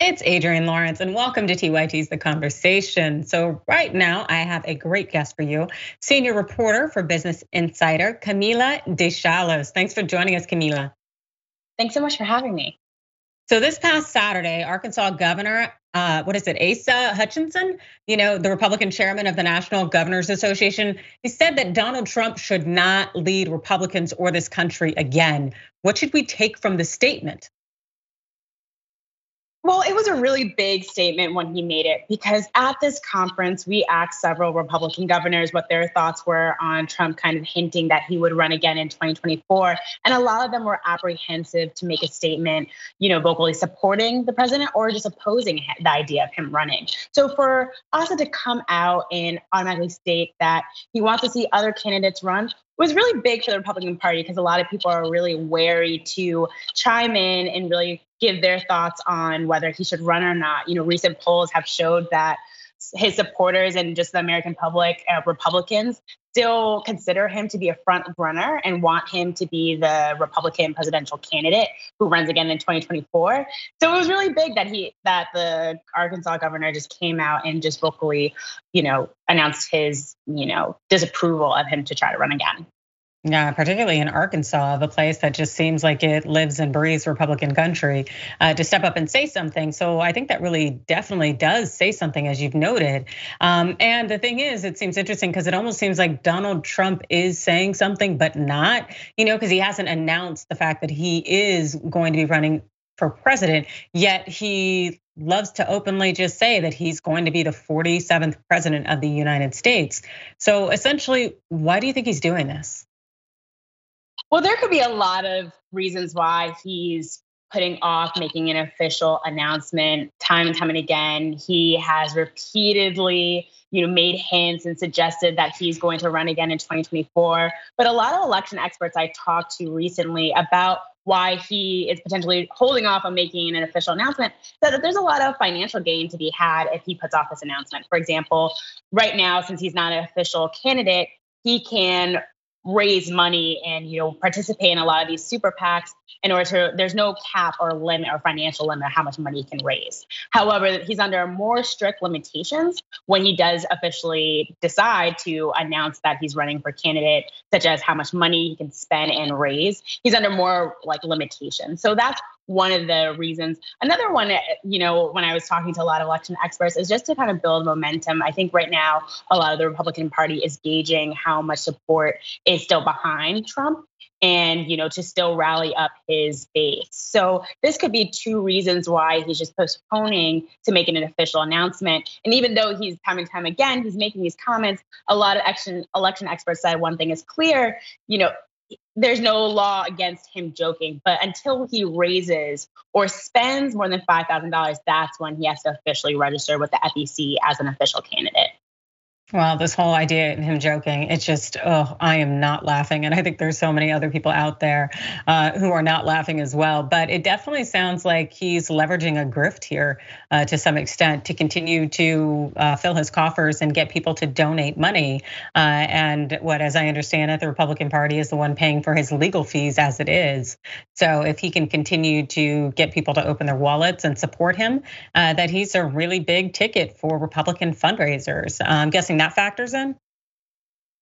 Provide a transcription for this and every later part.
It's Adrienne Lawrence, and welcome to TYT's The Conversation. So, right now, I have a great guest for you, senior reporter for Business Insider, Camila DeChalus. Thanks for joining us, Camila. Thanks so much for having me. So, this past Saturday, Arkansas Governor, uh, what is it, Asa Hutchinson, you know, the Republican chairman of the National Governors Association, he said that Donald Trump should not lead Republicans or this country again. What should we take from the statement? Well, it was a really big statement when he made it because at this conference, we asked several Republican governors what their thoughts were on Trump kind of hinting that he would run again in 2024. And a lot of them were apprehensive to make a statement, you know, vocally supporting the president or just opposing the idea of him running. So for Asa to come out and automatically state that he wants to see other candidates run was really big for the Republican Party because a lot of people are really wary to chime in and really give their thoughts on whether he should run or not. You know, recent polls have showed that his supporters and just the American public, uh, Republicans, still consider him to be a front runner and want him to be the Republican presidential candidate who runs again in 2024. So it was really big that he that the Arkansas governor just came out and just vocally, you know, announced his, you know, disapproval of him to try to run again. Yeah, particularly in Arkansas, the place that just seems like it lives and breathes Republican country, uh, to step up and say something. So I think that really definitely does say something, as you've noted. Um, and the thing is, it seems interesting because it almost seems like Donald Trump is saying something, but not, you know, because he hasn't announced the fact that he is going to be running for president, yet he loves to openly just say that he's going to be the 47th president of the United States. So essentially, why do you think he's doing this? Well, there could be a lot of reasons why he's putting off making an official announcement time and time and again. He has repeatedly, you know, made hints and suggested that he's going to run again in 2024. But a lot of election experts I talked to recently about why he is potentially holding off on making an official announcement said that there's a lot of financial gain to be had if he puts off this announcement. For example, right now, since he's not an official candidate, he can raise money and you know participate in a lot of these super PACs in order to there's no cap or limit or financial limit how much money he can raise. However, he's under more strict limitations when he does officially decide to announce that he's running for candidate, such as how much money he can spend and raise. He's under more like limitations. So that's one of the reasons. Another one, eh, you know, when I was talking to a lot of election experts, is just to kind of build momentum. I think right now, a lot of the Republican Party is gauging how much support is still behind Trump and you know to still rally up his base so this could be two reasons why he's just postponing to making an official announcement and even though he's time and time again he's making these comments a lot of election election experts said one thing is clear you know there's no law against him joking, but until he raises or spends more than $5,000, that's when he has to officially register with the FEC as an official candidate. Well, this whole idea and him joking, it's just, oh, I am not laughing. And I think there's so many other people out there uh, who are not laughing as well. But it definitely sounds like he's leveraging a grift here uh, to some extent to continue to uh, fill his coffers and get people to donate money. And what, as I understand it, the Republican Party is the one paying for his legal fees as it is. So if he can continue to get people to open their wallets and support him, that he's a really big ticket for Republican fundraisers. I'm guessing that factors in?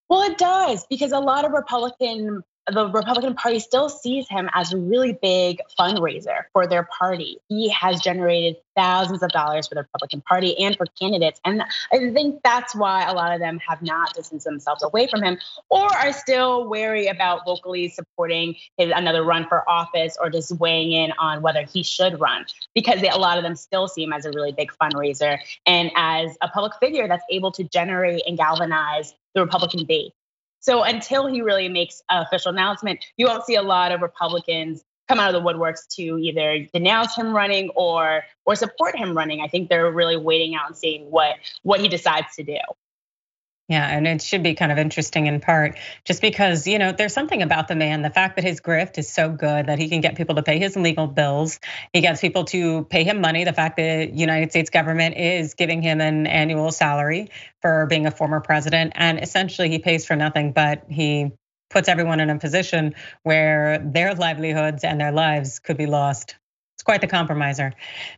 Well, it does because a lot of Republican the Republican Party still sees him as a really big fundraiser for their party. He has generated thousands of dollars for the Republican Party and for candidates. And I think that's why a lot of them have not distanced themselves away from him or are still wary about locally supporting his another run for office or just weighing in on whether he should run because they, a lot of them still see him as a really big fundraiser and as a public figure that's able to generate and galvanize the Republican base. So until he really makes an official announcement, you won't see a lot of Republicans come out of the woodworks to either denounce him running or or support him running. I think they're really waiting out and seeing what what he decides to do. Yeah, and it should be kind of interesting in part just because, you know, there's something about the man, the fact that his grift is so good that he can get people to pay his legal bills. He gets people to pay him money. The fact that United States government is giving him an annual salary for being a former president and essentially he pays for nothing but he puts everyone in a position where their livelihoods and their lives could be lost. It's quite the compromiser.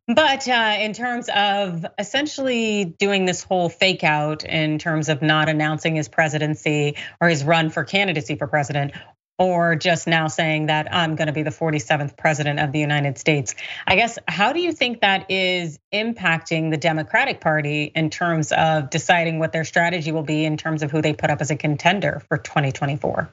But uh, in terms of essentially doing this whole fake out in terms of not announcing his presidency or his run for candidacy for president, or just now saying that I'm going to be the 47th president of the United States. I guess, how do you think that is impacting the Democratic Party in terms of deciding what their strategy will be in terms of who they put up as a contender for 2024?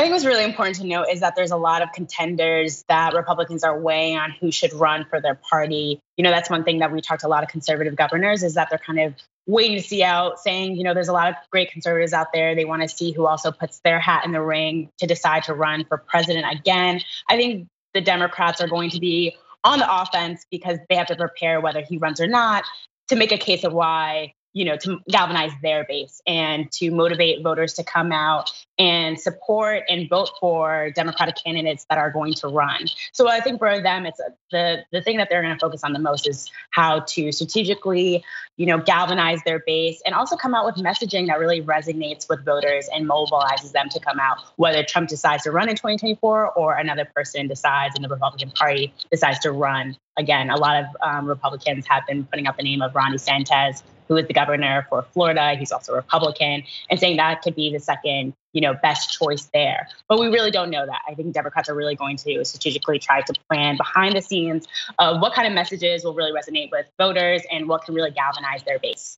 I think what's really important to note is that there's a lot of contenders that Republicans are weighing on who should run for their party. You know, that's one thing that we talked to a lot of conservative governors is that they're kind of waiting to see out, saying, you know, there's a lot of great conservatives out there. They want to see who also puts their hat in the ring to decide to run for president again. I think the Democrats are going to be on the offense because they have to prepare whether he runs or not to make a case of why you know, to galvanize their base and to motivate voters to come out and support and vote for Democratic candidates that are going to run. So I think for them, it's the the thing that they're going to focus on the most is how to strategically, you know, galvanize their base and also come out with messaging that really resonates with voters and mobilizes them to come out, whether Trump decides to run in 2024 or another person decides in the Republican Party decides to run. Again, a lot of um, Republicans have been putting up the name of Ron DeSantis who is the governor for Florida. He's also Republican, and saying that could be the second, you know, best choice there. But we really don't know that. I think Democrats are really going to strategically try to plan behind the scenes of what kind of messages will really resonate with voters and what can really galvanize their base.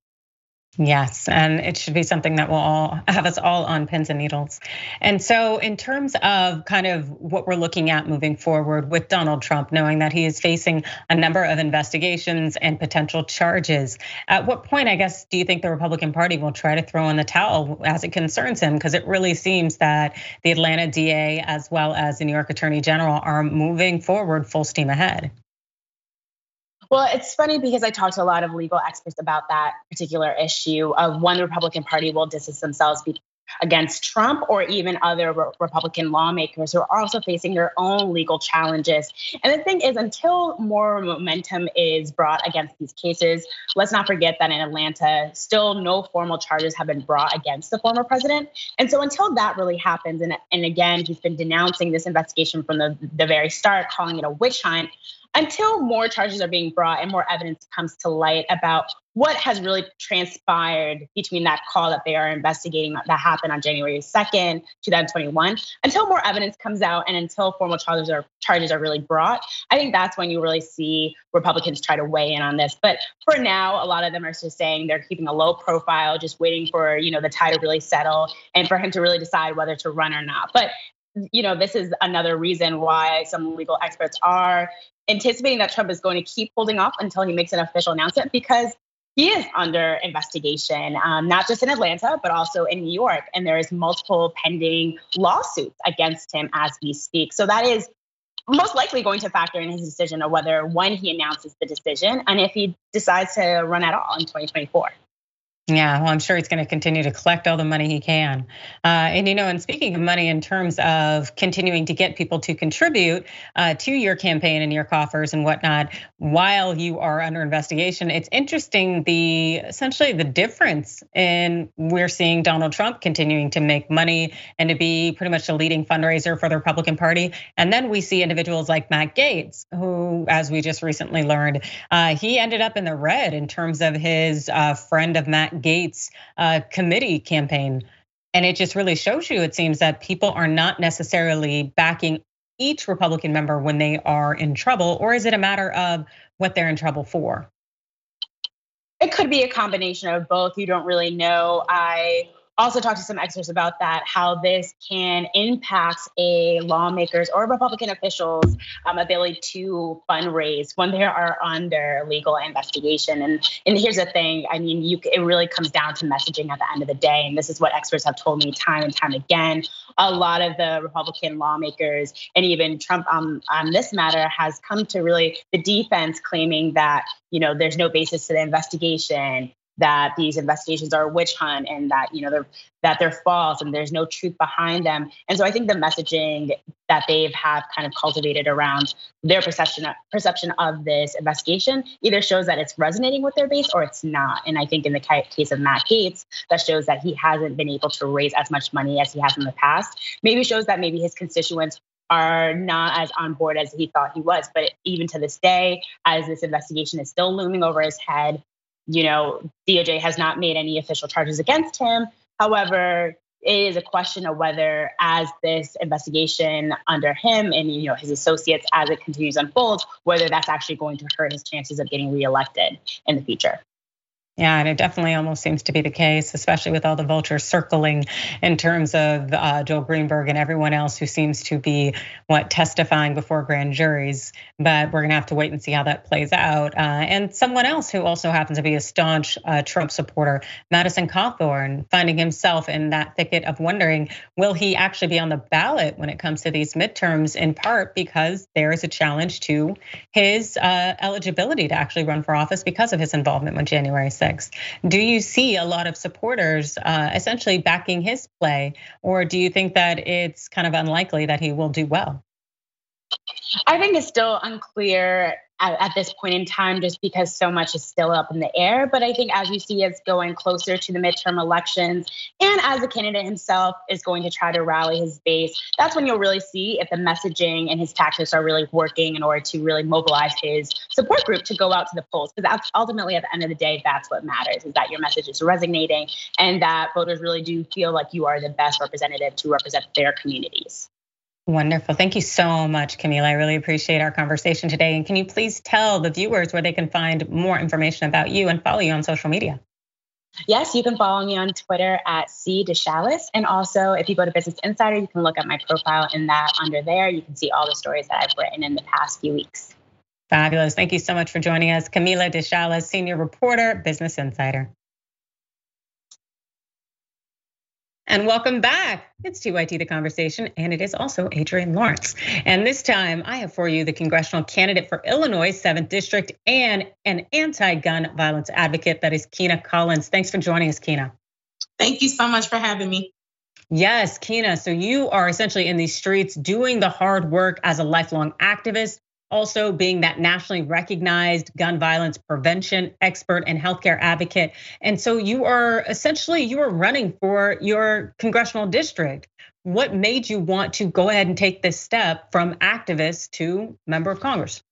Yes, and it should be something that will all have us all on pins and needles. And so, in terms of kind of what we're looking at moving forward with Donald Trump, knowing that he is facing a number of investigations and potential charges, at what point, I guess, do you think the Republican Party will try to throw in the towel as it concerns him? Because it really seems that the Atlanta DA, as well as the New York Attorney General, are moving forward full steam ahead. Well, it's funny because I talked to a lot of legal experts about that particular issue of the Republican Party will distance themselves against Trump or even other Republican lawmakers who are also facing their own legal challenges. And the thing is, until more momentum is brought against these cases, let's not forget that in Atlanta, still no formal charges have been brought against the former president. And so until that really happens, and, and again, he's been denouncing this investigation from the, the very start, calling it a witch hunt until more charges are being brought and more evidence comes to light about what has really transpired between that call that they are investigating that happened on January 2nd, 2021, until more evidence comes out and until formal charges are charges are really brought, I think that's when you really see Republicans try to weigh in on this. But for now, a lot of them are just saying they're keeping a low profile, just waiting for you know the tide to really settle and for him to really decide whether to run or not. But you know, this is another reason why some legal experts are anticipating that Trump is going to keep holding off until he makes an official announcement because he is under investigation, um, not just in Atlanta, but also in New York. And there is multiple pending lawsuits against him as we speak. So that is most likely going to factor in his decision of whether when he announces the decision and if he decides to run at all in 2024. Yeah, well, I'm sure he's going to continue to collect all the money he can. Uh, and you know, and speaking of money, in terms of continuing to get people to contribute uh, to your campaign and your coffers and whatnot, while you are under investigation, it's interesting the essentially the difference in we're seeing Donald Trump continuing to make money and to be pretty much a leading fundraiser for the Republican Party, and then we see individuals like Matt Gaetz, who, as we just recently learned, uh, he ended up in the red in terms of his uh, friend of Matt Gaetz uh, committee campaign. And it just really shows you, it seems that people are not necessarily backing each Republican member when they are in trouble, or is it a matter of what they're in trouble for? It could be a combination of both. You don't really know. I also talked to some experts about that, how this can impact a lawmaker's or Republican officials' um, ability to fundraise when they are under legal investigation. And and here's the thing, I mean, you it really comes down to messaging at the end of the day, and this is what experts have told me time and time again. A lot of the Republican lawmakers and even Trump on on this matter has come to really the defense claiming that you know there's no basis to the investigation that these investigations are a witch hunt and that you know they're that they're false and there's no truth behind them. And so i think the messaging that they've have kind of cultivated around their perception perception of this investigation either shows that it's resonating with their base or it's not. And i think in the case of matt gaetz that shows that he hasn't been able to raise as much money as he has in the past. Maybe shows that maybe his constituents are not as on board as he thought he was. But even to this day, as this investigation is still looming over his head, you know, DOJ has not made any official charges against him. However, it is a question of whether, as this investigation under him and you know his associates, as it continues to unfold, whether that's actually going to hurt his chances of getting reelected in the future. Yeah, and it definitely almost seems to be the case, especially with all the vultures circling in terms of uh, Joel Greenberg and everyone else who seems to be what testifying before grand juries. But we're gonna have to wait and see how that plays out. Uh, and someone else who also happens to be a staunch uh, Trump supporter, Madison Cawthorn, finding himself in that thicket of wondering, will he actually be on the ballot when it comes to these midterms? In part because there is a challenge to his uh, eligibility to actually run for office because of his involvement with January do you see a lot of supporters uh, essentially backing his play, or do you think that it's kind of unlikely that he will do well? I think it's still unclear at, at, this point in time just because so much is still up in the air. But I think as you see us going closer to the midterm elections and as the candidate himself is going to try to rally his base, that's when you'll really see if the messaging and his tactics are really working in order to really mobilize his support group to go out to the polls. Because that's ultimately at the end of the day, that's what matters is that your message is resonating and that voters really do feel like you are the best representative to represent their communities. Wonderful. Thank you so much, Camila. I really appreciate our conversation today. And can you please tell the viewers where they can find more information about you and follow you on social media? Yes, you can follow me on Twitter at C DeChalus. And also, if you go to Business Insider, you can look at my profile in that under there. You can see all the stories that I've written in the past few weeks. Fabulous. Thank you so much for joining us. Camila DeChalus, Senior Reporter, Business Insider. And welcome back. It's TYT The Conversation, and it is also Adrienne Lawrence. And this time, I have for you the congressional candidate for Illinois 7th District and an anti gun violence advocate that is Kina Collins. Thanks for joining us, Kina. Thank you so much for having me. Yes, Kina. So you are essentially in these streets doing the hard work as a lifelong activist, also being that nationally recognized gun violence prevention expert and healthcare advocate. And so you are essentially you are running for your congressional district. What made you want to go ahead and take this step from activist to member of Congress?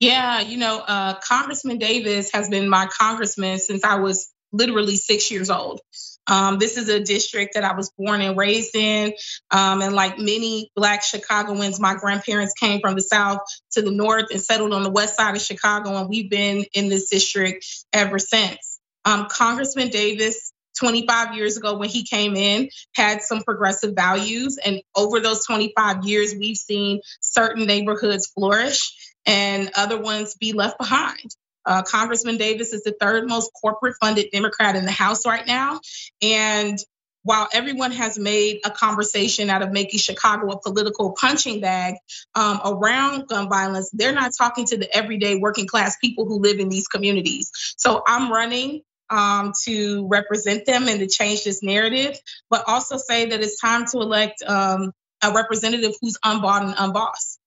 Yeah, you know, uh, Congressman Davis has been my congressman since I was literally six years old. Um, this is a district that I was born and raised in. Um, and like many Black Chicagoans, my grandparents came from the South to the North and settled on the West side of Chicago. And we've been in this district ever since. Um, Congressman Davis 25 years ago when he came in had some progressive values and over those 25 years we've seen certain neighborhoods flourish and other ones be left behind uh, Congressman Davis is the third most corporate funded Democrat in the House right now. And while everyone has made a conversation out of making Chicago a political punching bag um, around gun violence, they're not talking to the everyday working class people who live in these communities. So I'm running um, to represent them and to change this narrative, but also say that it's time to elect um, a representative who's unbought and unbossed.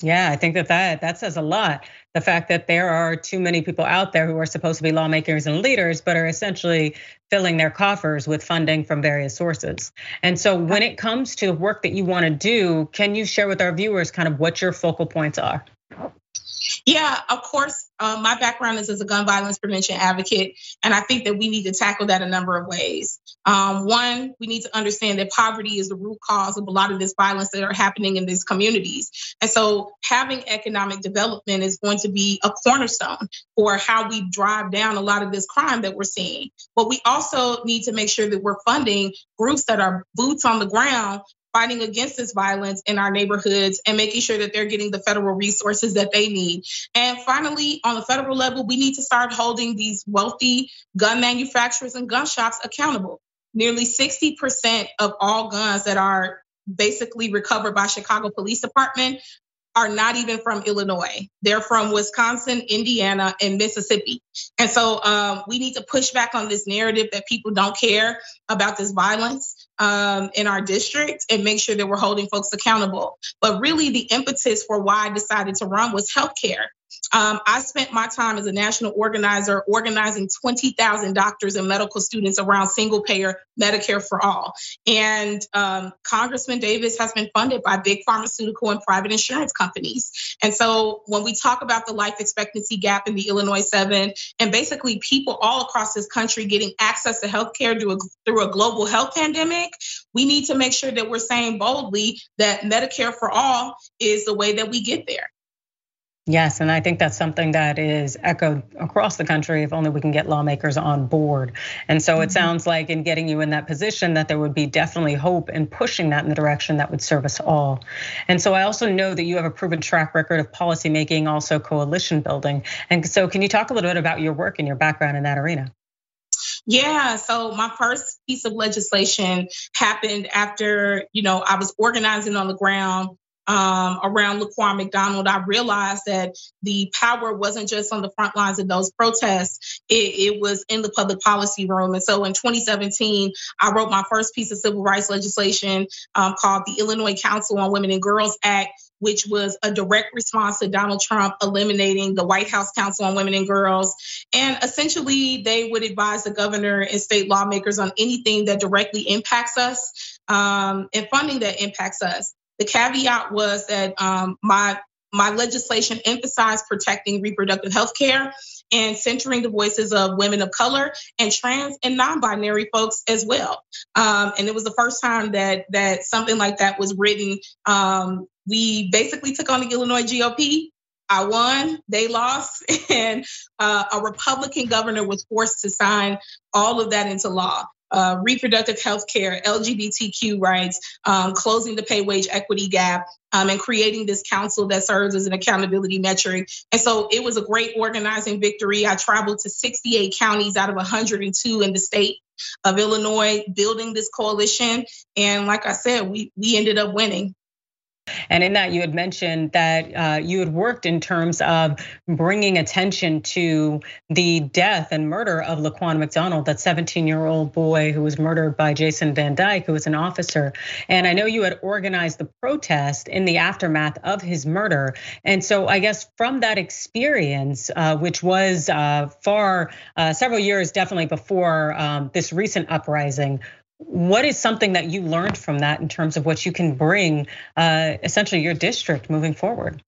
Yeah, I think that, that that says a lot. The fact that there are too many people out there who are supposed to be lawmakers and leaders, but are essentially filling their coffers with funding from various sources. And so, when it comes to the work that you want to do, can you share with our viewers kind of what your focal points are? Yeah, of course. Um, my background is as a gun violence prevention advocate, and I think that we need to tackle that a number of ways. Um, one, we need to understand that poverty is the root cause of a lot of this violence that are happening in these communities. And so, having economic development is going to be a cornerstone for how we drive down a lot of this crime that we're seeing. But we also need to make sure that we're funding groups that are boots on the ground fighting against this violence in our neighborhoods and making sure that they're getting the federal resources that they need. And finally, on the federal level, we need to start holding these wealthy gun manufacturers and gun shops accountable. Nearly 60% of all guns that are basically recovered by Chicago Police Department are not even from Illinois. They're from Wisconsin, Indiana, and Mississippi. And so um, we need to push back on this narrative that people don't care about this violence um, in our district and make sure that we're holding folks accountable. But really, the impetus for why I decided to run was healthcare. Um, I spent my time as a national organizer organizing 20,000 doctors and medical students around single payer Medicare for all. And um, Congressman Davis has been funded by big pharmaceutical and private insurance companies. And so when we talk about the life expectancy gap in the Illinois 7 and basically people all across this country getting access to healthcare through a, through a global health pandemic, we need to make sure that we're saying boldly that Medicare for all is the way that we get there. Yes, and I think that's something that is echoed across the country if only we can get lawmakers on board. And so it mm-hmm. sounds like in getting you in that position that there would be definitely hope in pushing that in the direction that would serve us all. And so I also know that you have a proven track record of policymaking, also coalition building. And so can you talk a little bit about your work and your background in that arena? Yeah, so my first piece of legislation happened after, you know, I was organizing on the ground um, around Laquan McDonald, I realized that the power wasn't just on the front lines of those protests, it, it, was in the public policy room. And so in 2017, I wrote my first piece of civil rights legislation um, called the Illinois Council on Women and Girls Act. Which was a direct response to Donald Trump eliminating the White House Council on Women and Girls. And essentially, they would advise the governor and state lawmakers on anything that directly impacts us um, and funding that impacts us. The caveat was that um, my my legislation emphasized protecting reproductive health care and centering the voices of women of color and trans and non-binary folks as well. Um, and it was the first time that that something like that was written. Um, we basically took on the Illinois GOP. I won, they lost, and uh, a Republican governor was forced to sign all of that into law uh, reproductive health care, LGBTQ rights, um, closing the pay wage equity gap, um, and creating this council that serves as an accountability metric. And so it was a great organizing victory. I traveled to 68 counties out of 102 in the state of Illinois, building this coalition. And like I said, we we ended up winning. And in that, you had mentioned that uh, you had worked in terms of bringing attention to the death and murder of Laquan McDonald, that 17 year old boy who was murdered by Jason Van Dyke, who was an officer. And I know you had organized the protest in the aftermath of his murder. And so I guess from that experience, uh, which was uh, far several years definitely before um, this recent uprising, what is something that you learned from that in terms of what you can bring uh, essentially your district moving forward?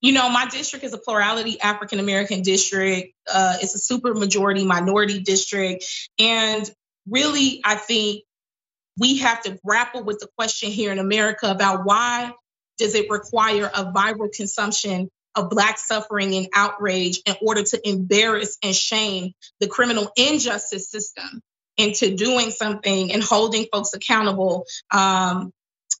You know, my district is a plurality African American district. Uh, it's a super majority minority district. And really, I think we have to grapple with the question here in America about why does it require a viral consumption of Black suffering and outrage in order to embarrass and shame the criminal injustice system into doing something and holding folks accountable um,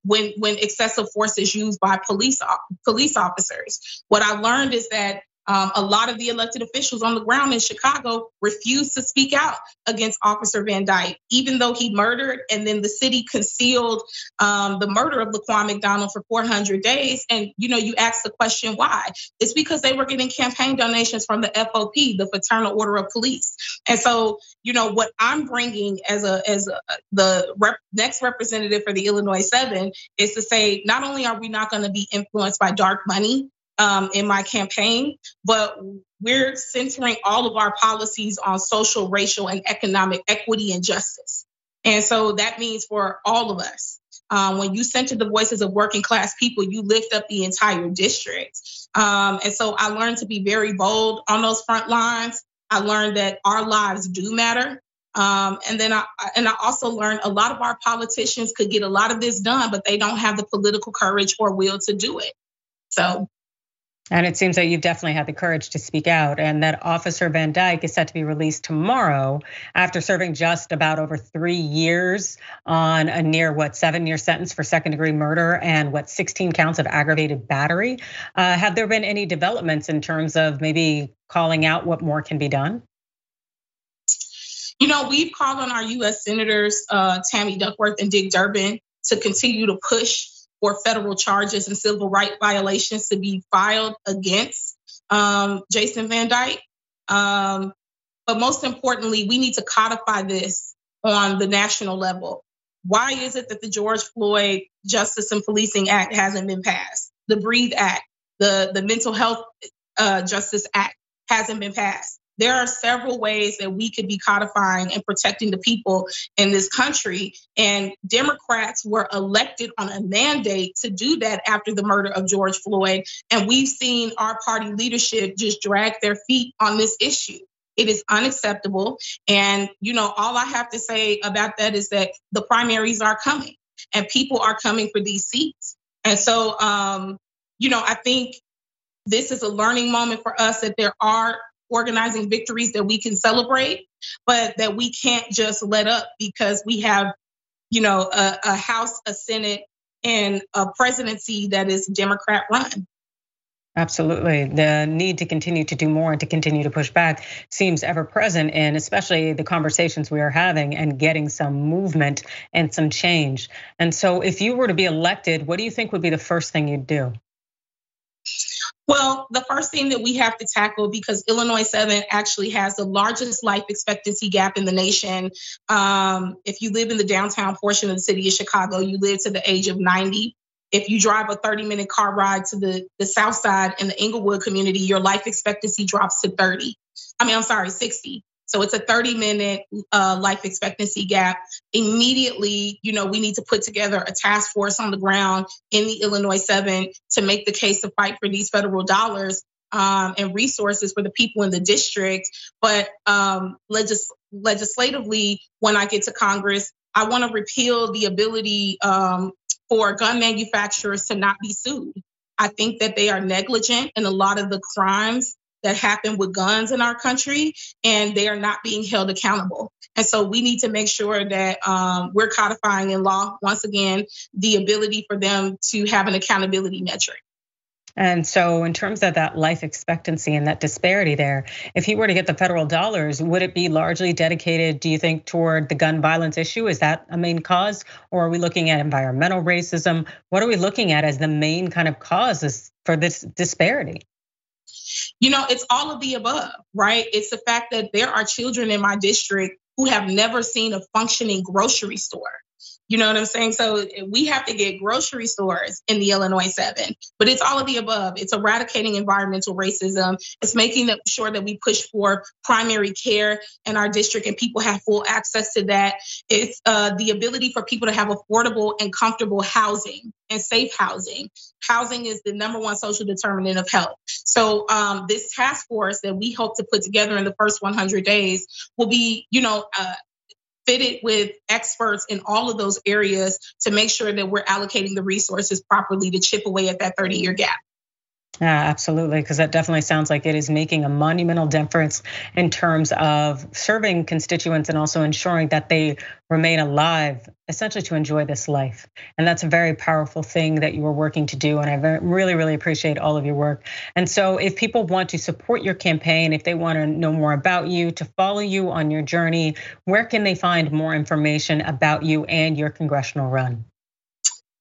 when when excessive force is used by police police officers. What I learned is that um, a lot of the elected officials on the ground in Chicago refused to speak out against Officer Van Dyke, even though he murdered, and then the city concealed um, the murder of Laquan McDonald for 400 days. And you know, you ask the question why? It's because they were getting campaign donations from the FOP, the Fraternal Order of Police. And so, you know, what I'm bringing as a as a, the rep, next representative for the Illinois Seven is to say, not only are we not going to be influenced by dark money, um, in my campaign, but we're centering all of our policies on social, racial, and economic equity and justice. And so that means for all of us. Um, when you center the voices of working class people, you lift up the entire district. Um, and so I learned to be very bold on those front lines. I learned that our lives do matter. Um, and then I and I also learned a lot of our politicians could get a lot of this done, but they don't have the political courage or will to do it. So and it seems that you've definitely had the courage to speak out, and that Officer Van Dyke is set to be released tomorrow after serving just about over three years on a near what seven year sentence for second degree murder and what 16 counts of aggravated battery. Uh, have there been any developments in terms of maybe calling out what more can be done? You know, we've called on our US Senators, uh, Tammy Duckworth and Dick Durbin, to continue to push for federal charges and civil rights violations to be filed against um, Jason Van Dyke. Um, but most importantly, we need to codify this on the national level. Why is it that the George Floyd Justice and Policing Act hasn't been passed? The Breathe Act, the, the Mental Health uh, Justice Act hasn't been passed. There are several ways that we could be codifying and protecting the people in this country. And Democrats were elected on a mandate to do that after the murder of George Floyd. And we've seen our party leadership just drag their feet on this issue. It is unacceptable. And, you know, all I have to say about that is that the primaries are coming and people are coming for these seats. And so, um, you know, I think this is a learning moment for us that there are organizing victories that we can celebrate, but that we can't just let up because we have, you know, a, a House, a Senate, and a presidency that is Democrat run. Absolutely. The need to continue to do more and to continue to push back seems ever present and especially the conversations we are having and getting some movement and some change. And so, if you were to be elected, what do you think would be the first thing you'd do? Well, the first thing that we have to tackle, because Illinois 7 actually has the largest life expectancy gap in the nation. Um, if you live in the downtown portion of the city of Chicago, you live to the age of 90. If you drive a 30 minute car ride to the, the south side in the Englewood community, your life expectancy drops to 30. I mean, I'm sorry, 60. So it's a 30 minute uh, life expectancy gap. Immediately, you know, we need to put together a task force on the ground in the Illinois 7 to make the case to fight for these federal dollars um, and resources for the people in the district. But um, legis- legislatively, when I get to Congress, I want to repeal the ability um, for gun manufacturers to not be sued. I think that they are negligent in a lot of the crimes that happen with guns in our country, and they are not being held accountable. And so we need to make sure that um, we're codifying in law, once again, the ability for them to have an accountability metric. And so, in terms of that life expectancy and that disparity there, if he were to get the federal dollars, would it be largely dedicated, do you think, toward the gun violence issue? Is that a main cause? Or are we looking at environmental racism? What are we looking at as the main kind of causes for this disparity? You know, it's all of the above, right? It's the fact that there are children in my district who have never seen a functioning grocery store. You know what I'm saying? So we have to get grocery stores in the Illinois 7, but it's all of the above. It's eradicating environmental racism. It's making sure that we push for primary care in our district and people have full access to that. It's uh, the ability for people to have affordable and comfortable housing and safe housing. Housing is the number one social determinant of health. So um, this task force that we hope to put together in the first 100 days will be, you know, uh, fitted with experts in all of those areas to make sure that we're allocating the resources properly to chip away at that 30 year gap. Yeah, absolutely, because that definitely sounds like it is making a monumental difference in terms of serving constituents and also ensuring that they remain alive, essentially to enjoy this life. And that's a very powerful thing that you are working to do. And I really, really appreciate all of your work. And so, if people want to support your campaign, if they want to know more about you, to follow you on your journey, where can they find more information about you and your congressional run?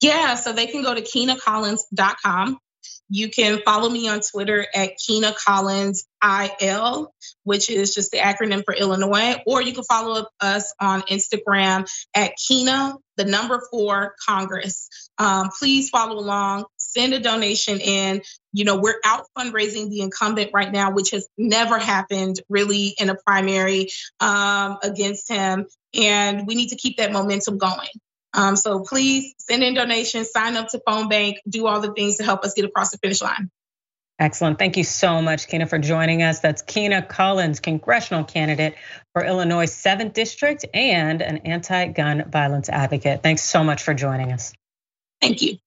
Yeah, so they can go to kinacollins.com you can follow me on Twitter at Kina Collins IL, which is just the acronym for Illinois, or you can follow us on Instagram at Kina, the number four Congress. Um, please follow along, send a donation in. You know, we're out fundraising the incumbent right now, which has never happened really in a primary um, against him. And we need to keep that momentum going. Um, so please send in donations, sign up to Phone Bank, do all the things to help us get across the finish line. Excellent. Thank you so much, Kina, for joining us. That's Kina Collins, congressional candidate for Illinois 7th District and an anti gun violence advocate. Thanks so much for joining us. Thank you.